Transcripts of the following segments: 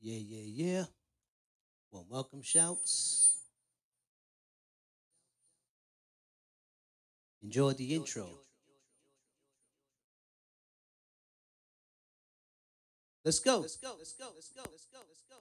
Yeah, yeah, yeah. Well, welcome shouts. Enjoy the intro. Let's go. Let's go. Let's go. Let's go. Let's go. Let's go.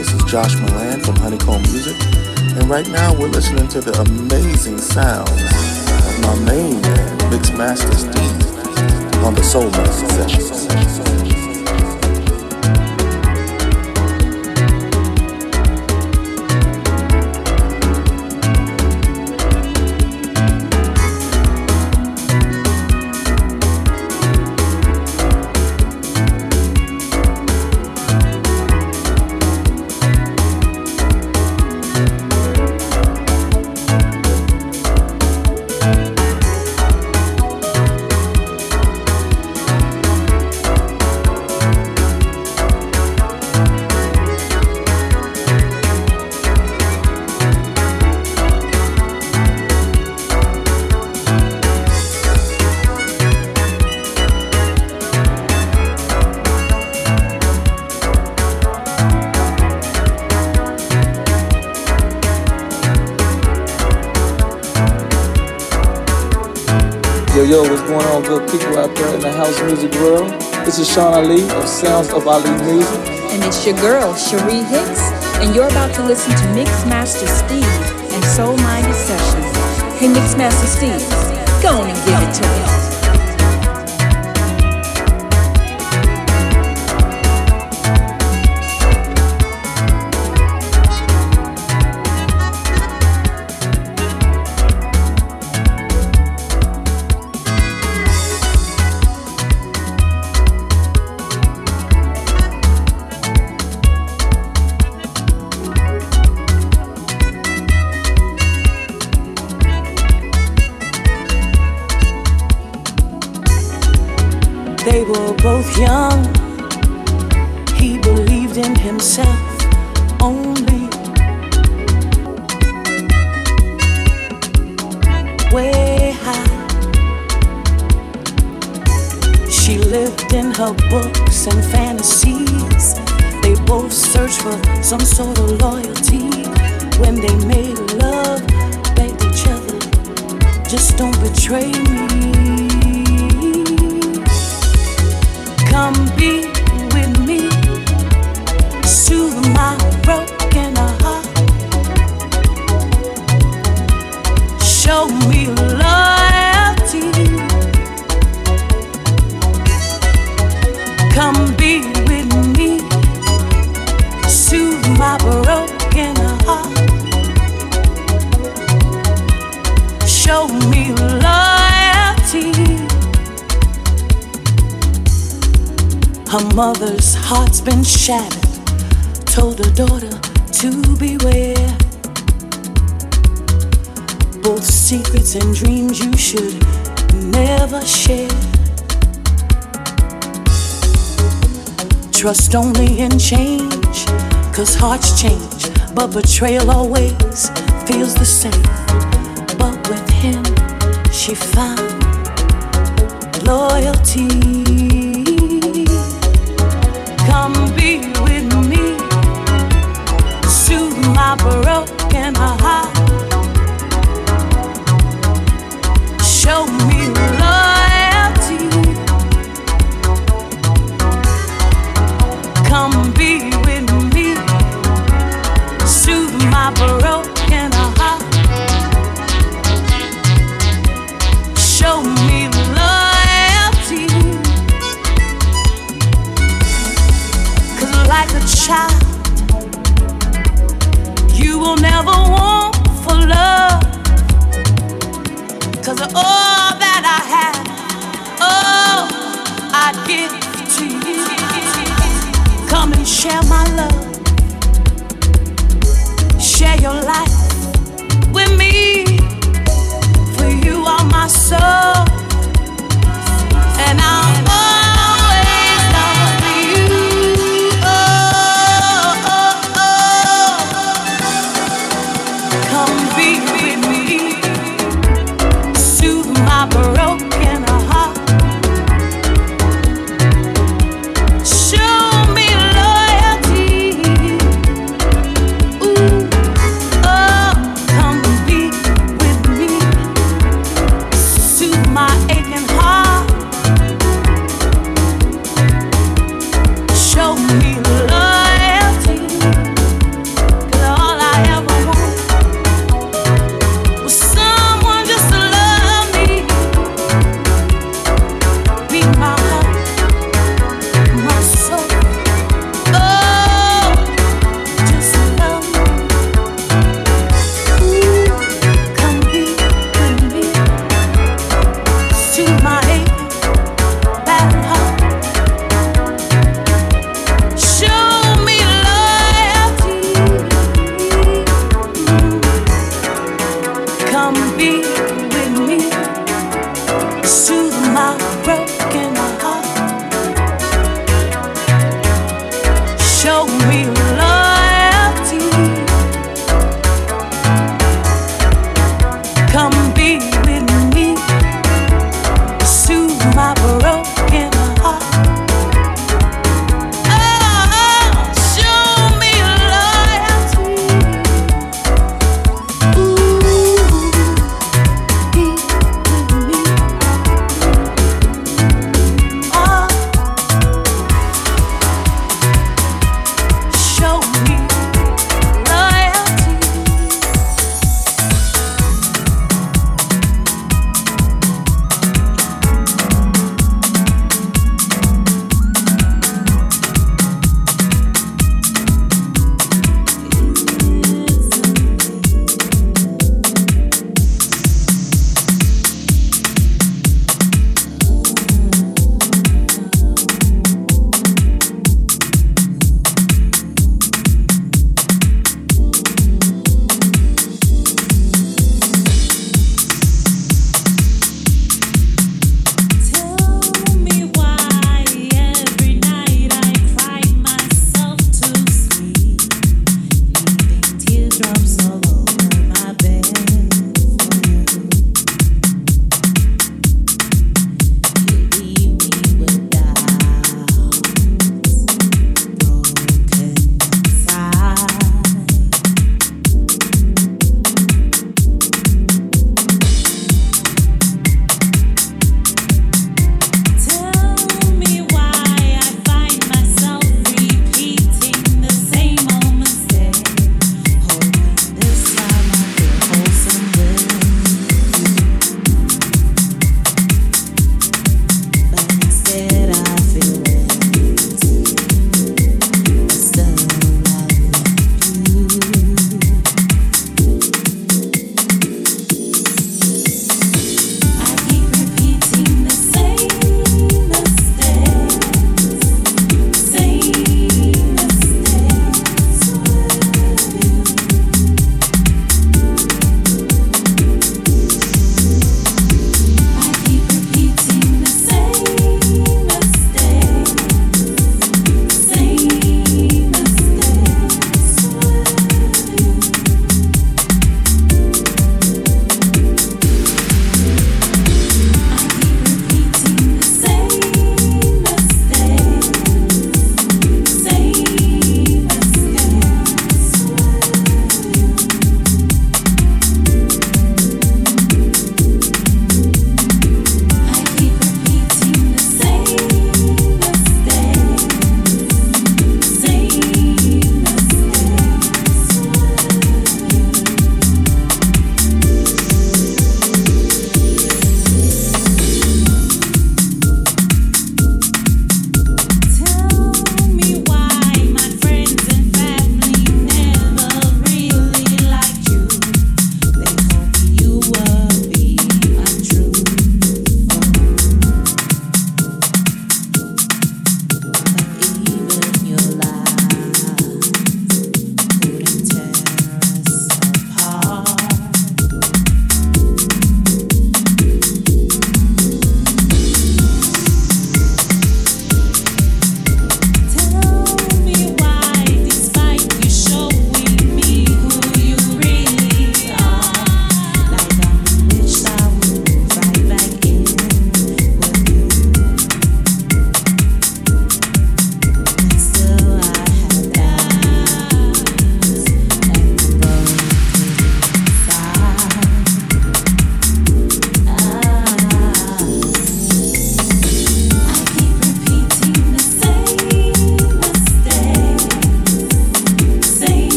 This is Josh Milan from Honeycomb Music, and right now we're listening to the amazing sounds of my main man, Mix Master Steve, on the Soul Sessions. sounds of Ali. And it's your girl, Cherie Hicks, and you're about to listen to Mixmaster Steve and Soul Minded Sessions. Hey, Mixmaster Steve, go on and give it to me. betrayal always.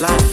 Life.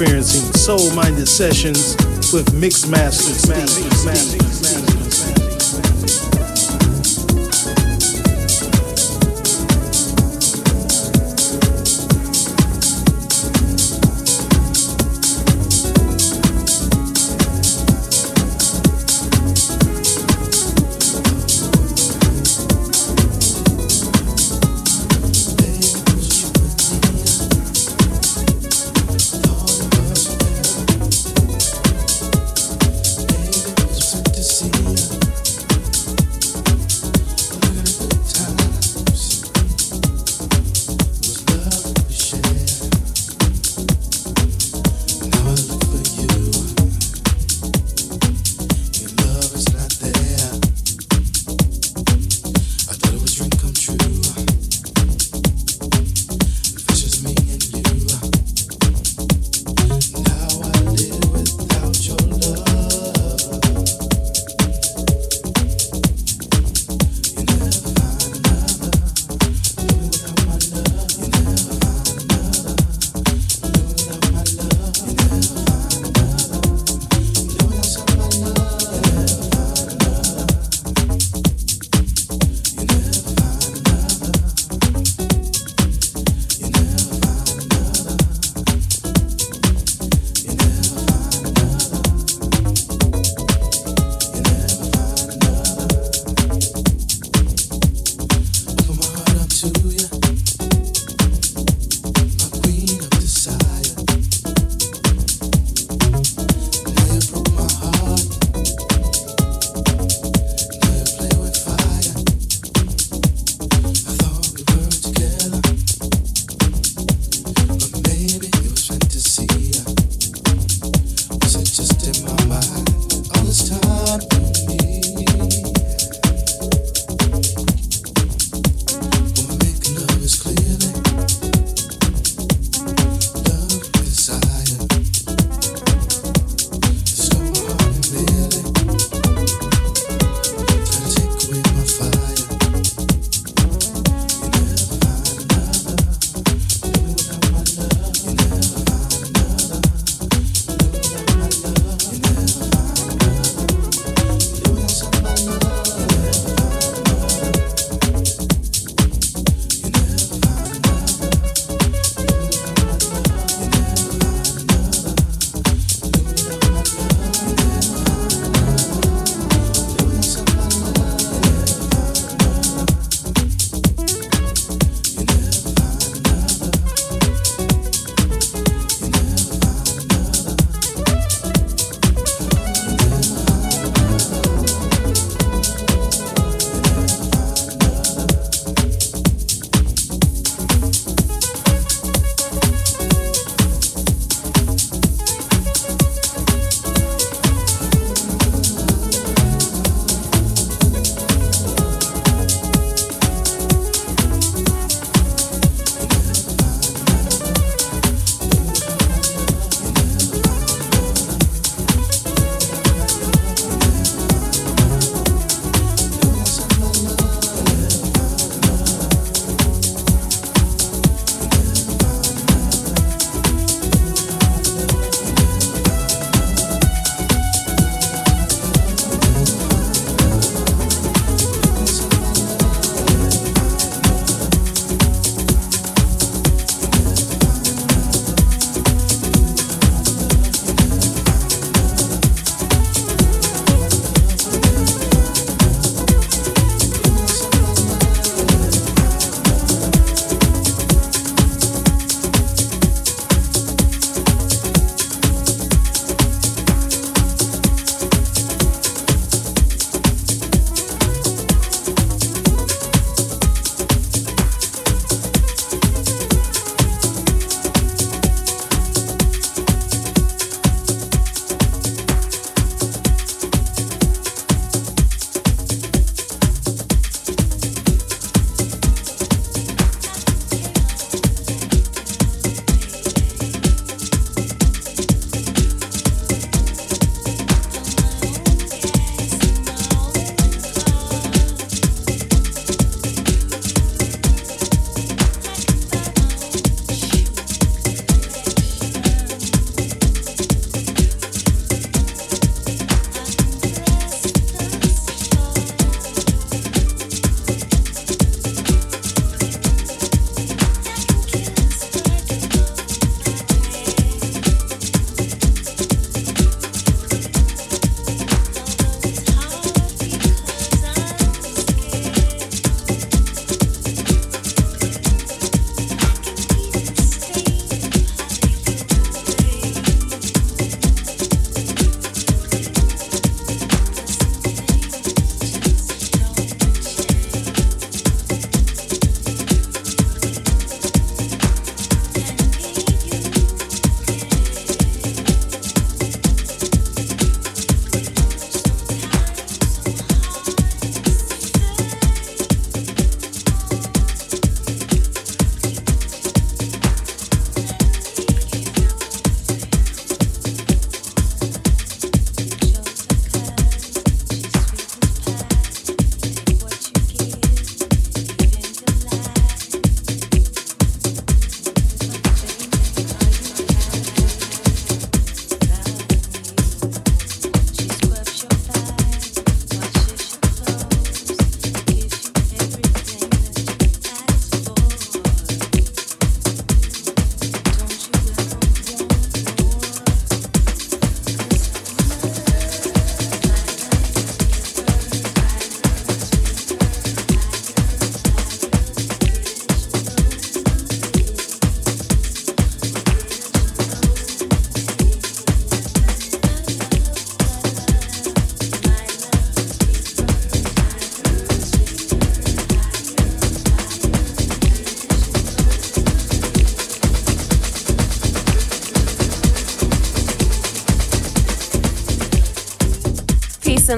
Experiencing soul minded sessions with Mixmaster Steve.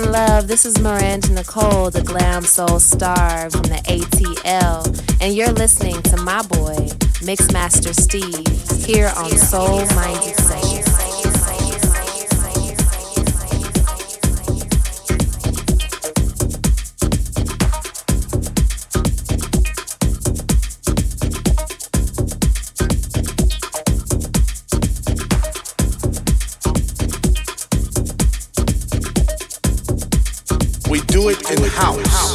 Love. This is Miranda Nicole, the glam soul star from the ATL, and you're listening to my boy, Mixmaster Steve, here on Soul Minded Sessions. Do it in house.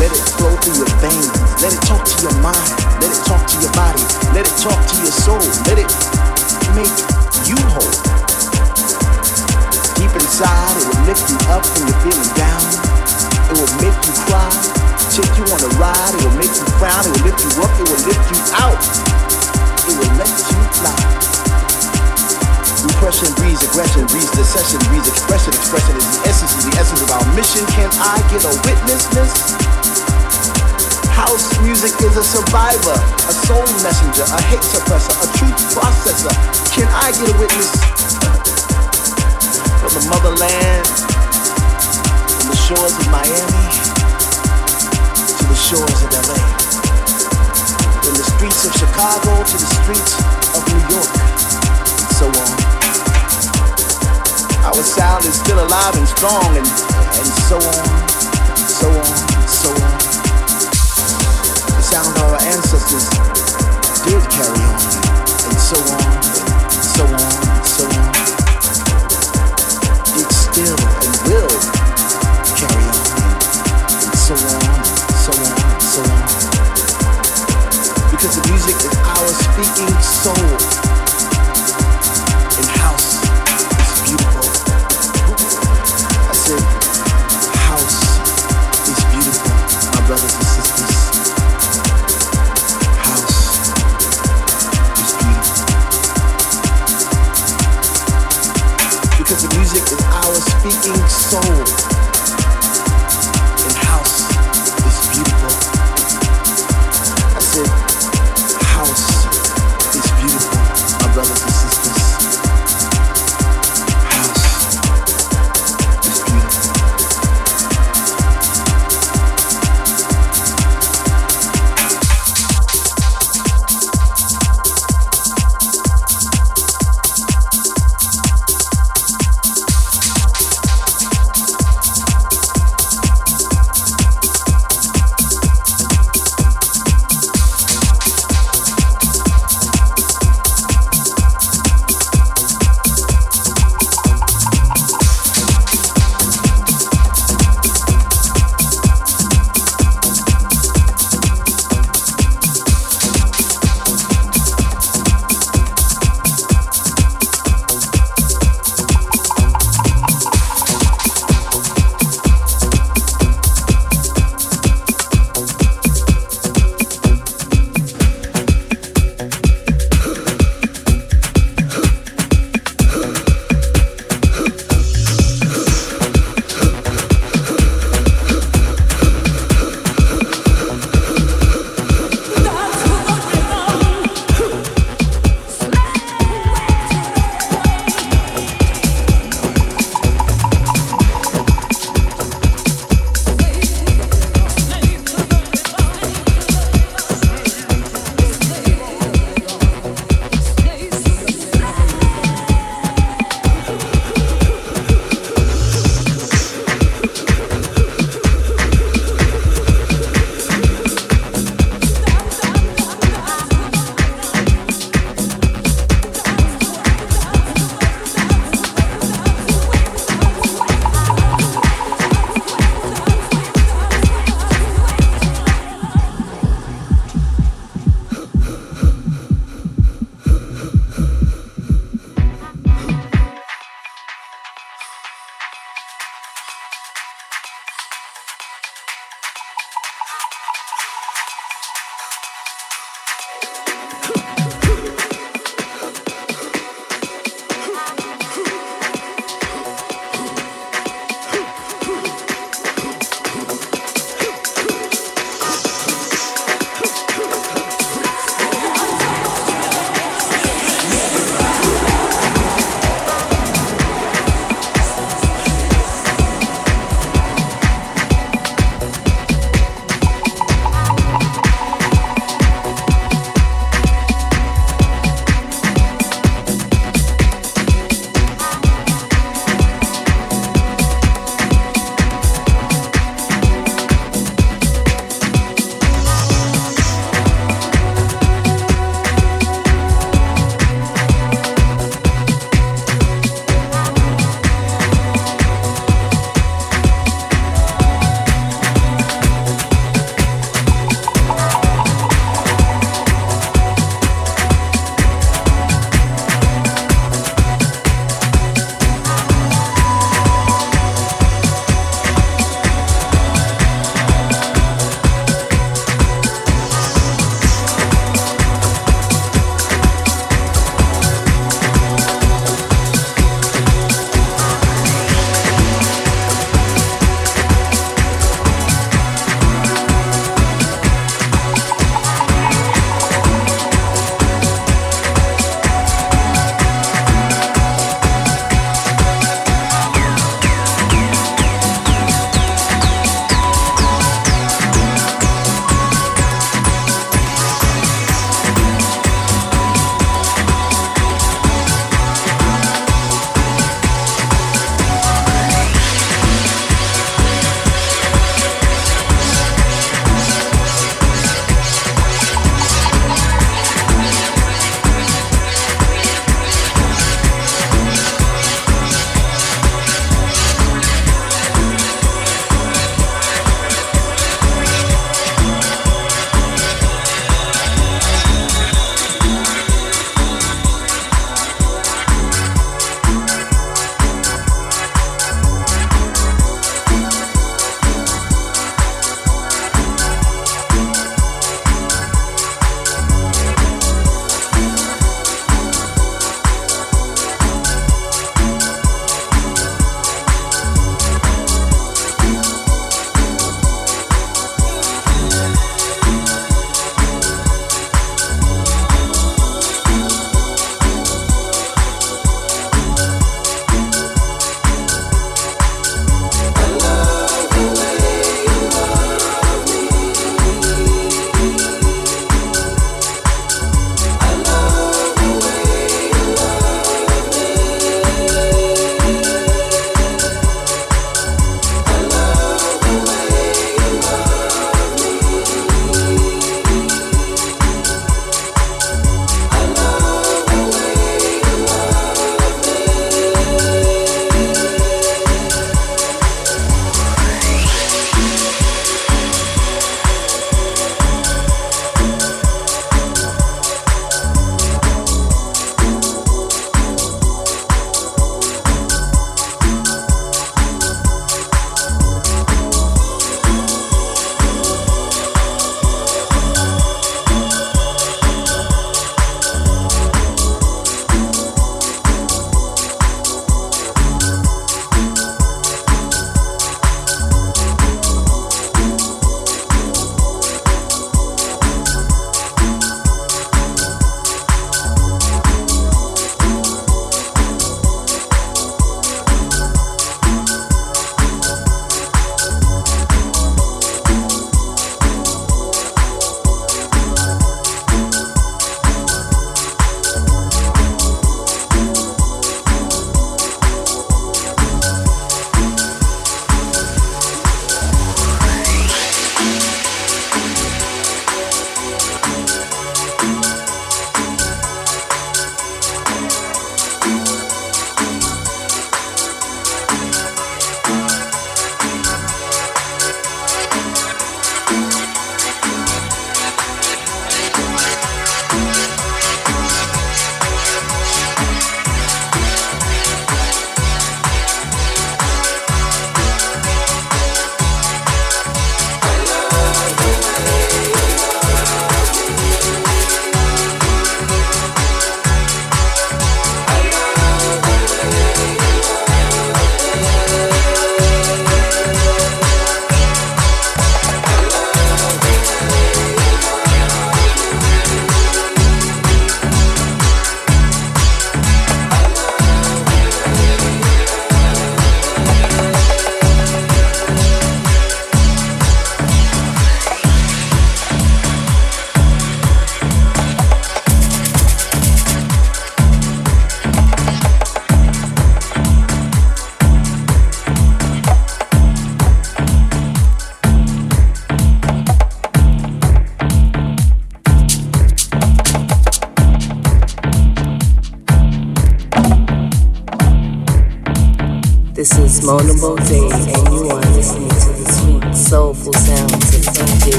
Let it flow through your veins. Let it talk to your mind. Let it talk to your body. Let it talk to your soul. Let it make you whole. Deep inside, it will lift you up when you're feeling down. It will make you cry. Take you on a ride. It will make you frown. It will lift you up. It will lift you out. It will let you fly. Repression breeds aggression, breeds dissension, breeds expression. Expression is the essence, is the essence of our mission. Can I get a witness? House music is a survivor, a soul messenger, a hate suppressor, a truth processor. Can I get a witness? From the motherland, from the shores of Miami to the shores of LA, from the streets of Chicago to the streets of New York, and so on. Our sound is still alive and strong, and, and so on, so on, so on. Sound our ancestors did carry on, and so on, and so on, so on. It still and will carry on, and so on, and so on, so on. Because the music is our speaking soul. Speaking soul.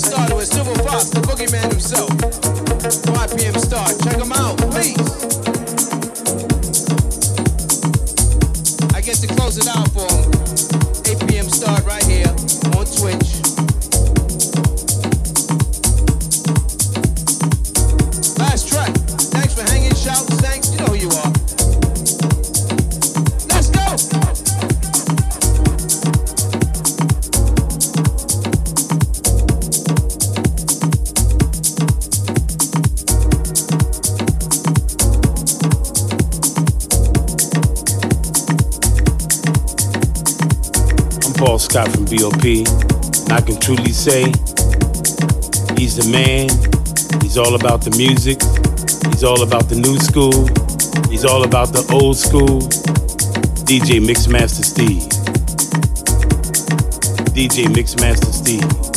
started with Fox, the himself. 5 p.m. start. Check him out, please. I get to close it out for him. BOP. And I can truly say he's the man. He's all about the music. He's all about the new school. He's all about the old school. DJ Mixmaster Steve. DJ Mixmaster Steve.